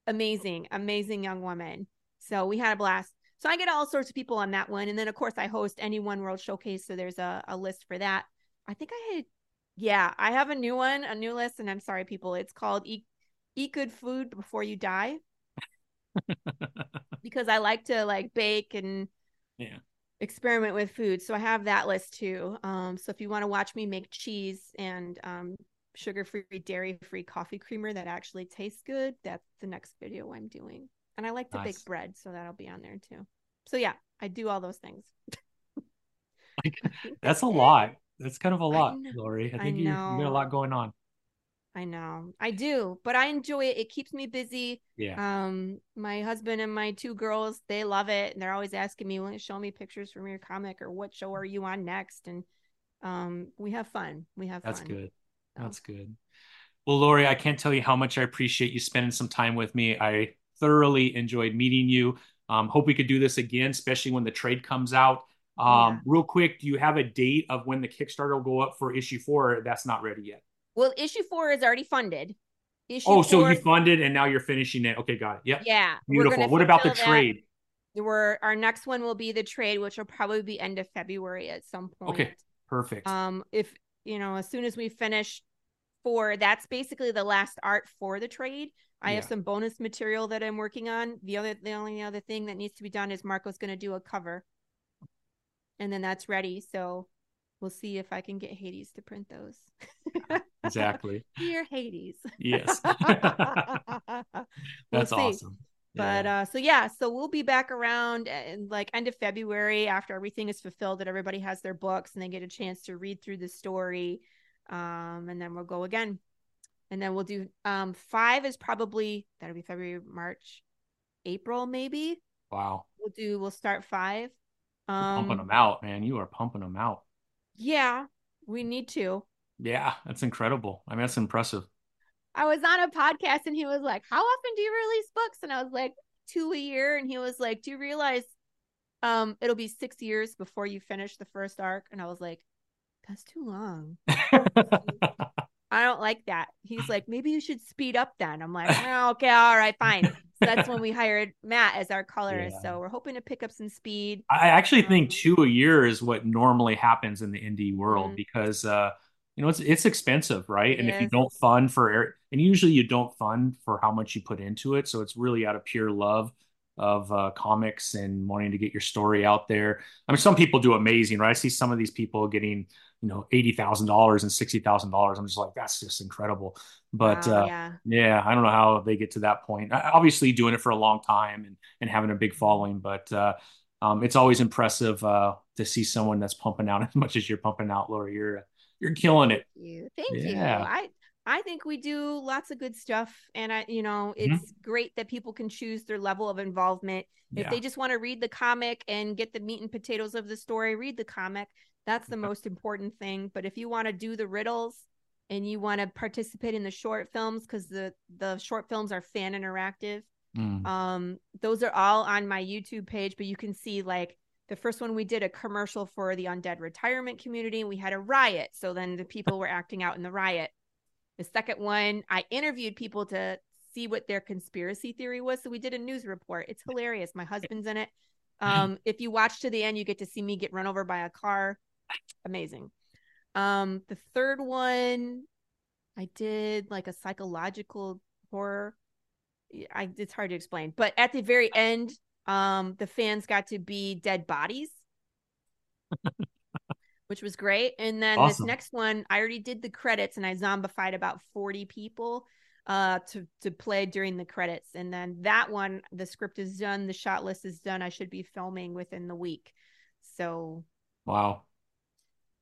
Amazing, amazing young woman. So we had a blast. So I get all sorts of people on that one, and then of course I host any One World Showcase, so there's a, a list for that. I think I had yeah, I have a new one, a new list, and I'm sorry, people. It's called Eat, Eat Good Food Before You Die. because I like to like bake and
yeah
experiment with food. So I have that list too. Um, so if you want to watch me make cheese and um, sugar free, dairy free coffee creamer that actually tastes good, that's the next video I'm doing. And I like to nice. bake bread, so that'll be on there too. So yeah, I do all those things.
that's a lot. That's kind of a lot, I Laurie. I think I you, you got a lot going on.
I know. I do, but I enjoy it. It keeps me busy.
Yeah.
Um, my husband and my two girls, they love it. And they're always asking me, "Want to show me pictures from your comic or what show are you on next?" And um, we have fun. We have fun.
That's
fun.
good. So. That's good. Well, Laurie, I can't tell you how much I appreciate you spending some time with me. I thoroughly enjoyed meeting you. Um, hope we could do this again, especially when the trade comes out. Um, yeah. Real quick, do you have a date of when the Kickstarter will go up for issue four? That's not ready yet.
Well, issue four is already funded.
Issue oh, so you funded and now you're finishing it. Okay, got it. Yep.
Yeah.
Beautiful. What about the trade?
We're our next one will be the trade, which will probably be end of February at some point.
Okay, perfect.
Um, if you know, as soon as we finish four, that's basically the last art for the trade. I yeah. have some bonus material that I'm working on. The other, the only other thing that needs to be done is Marco's going to do a cover, and then that's ready. So we'll see if I can get Hades to print those.
exactly.
Dear Hades.
Yes. That's we'll awesome.
But yeah. uh so yeah, so we'll be back around in like end of February after everything is fulfilled that everybody has their books and they get a chance to read through the story. Um and then we'll go again. And then we'll do um 5 is probably that'll be February, March, April maybe.
Wow.
We'll do we'll start 5.
Um pumping them out, man. You are pumping them out.
Yeah, we need to.
Yeah, that's incredible. I mean, that's impressive.
I was on a podcast and he was like, How often do you release books? And I was like, Two a year. And he was like, Do you realize um it'll be six years before you finish the first arc? And I was like, That's too long. I don't like that. He's like, maybe you should speed up then. I'm like, oh, okay, all right, fine. So that's when we hired Matt as our colorist. Yeah. So we're hoping to pick up some speed.
I actually um, think two a year is what normally happens in the indie world mm-hmm. because uh, you know it's it's expensive right and if you don't fund for and usually you don't fund for how much you put into it so it's really out of pure love of uh, comics and wanting to get your story out there i mean some people do amazing right i see some of these people getting you know $80000 and $60000 i'm just like that's just incredible but wow, uh, yeah. yeah. i don't know how they get to that point obviously doing it for a long time and, and having a big following but uh, um, it's always impressive uh, to see someone that's pumping out as much as you're pumping out Laurie. You're you're killing it.
Thank you. Thank yeah. you. I I think we do lots of good stuff. And I, you know, mm-hmm. it's mm-hmm. great that people can choose their level of involvement. If yeah. they just want to read the comic and get the meat and potatoes of the story, read the comic. That's the most important thing. But if you want to do the riddles and you want to participate in the short films, because the the short films are fan interactive, mm. um, those are all on my YouTube page, but you can see like the first one we did a commercial for the undead retirement community and we had a riot. So then the people were acting out in the riot. The second one i interviewed people to see what their conspiracy theory was so we did a news report. It's hilarious. My husband's in it. Um, if you watch to the end you get to see me get run over by a car amazing. Um, the third one i did like a psychological horror. I, it's hard to explain but at the very end um, the fans got to be dead bodies, which was great. And then awesome. this next one, I already did the credits and I zombified about 40 people uh to to play during the credits. And then that one the script is done the shot list is done. I should be filming within the week. So
wow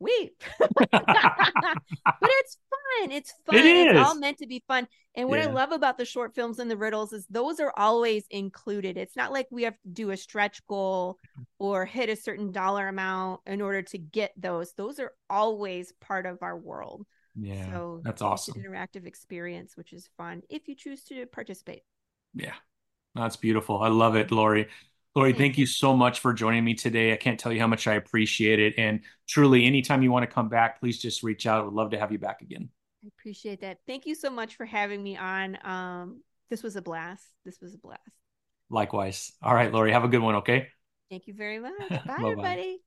we but it's fun. It's fun. It is. it's all meant to be fun. And what yeah. i love about the short films and the riddles is those are always included. It's not like we have to do a stretch goal or hit a certain dollar amount in order to get those. Those are always part of our world.
Yeah so that's awesome.
interactive experience which is fun if you choose to participate.
Yeah that's beautiful. I love it laurie Laurie, thank you so much for joining me today. I can't tell you how much I appreciate it. And truly, anytime you want to come back, please just reach out. I would love to have you back again.
I appreciate that. Thank you so much for having me on. Um, this was a blast. This was a blast.
Likewise. All right, Laurie, have a good one, okay?
Thank you very much. Bye, everybody.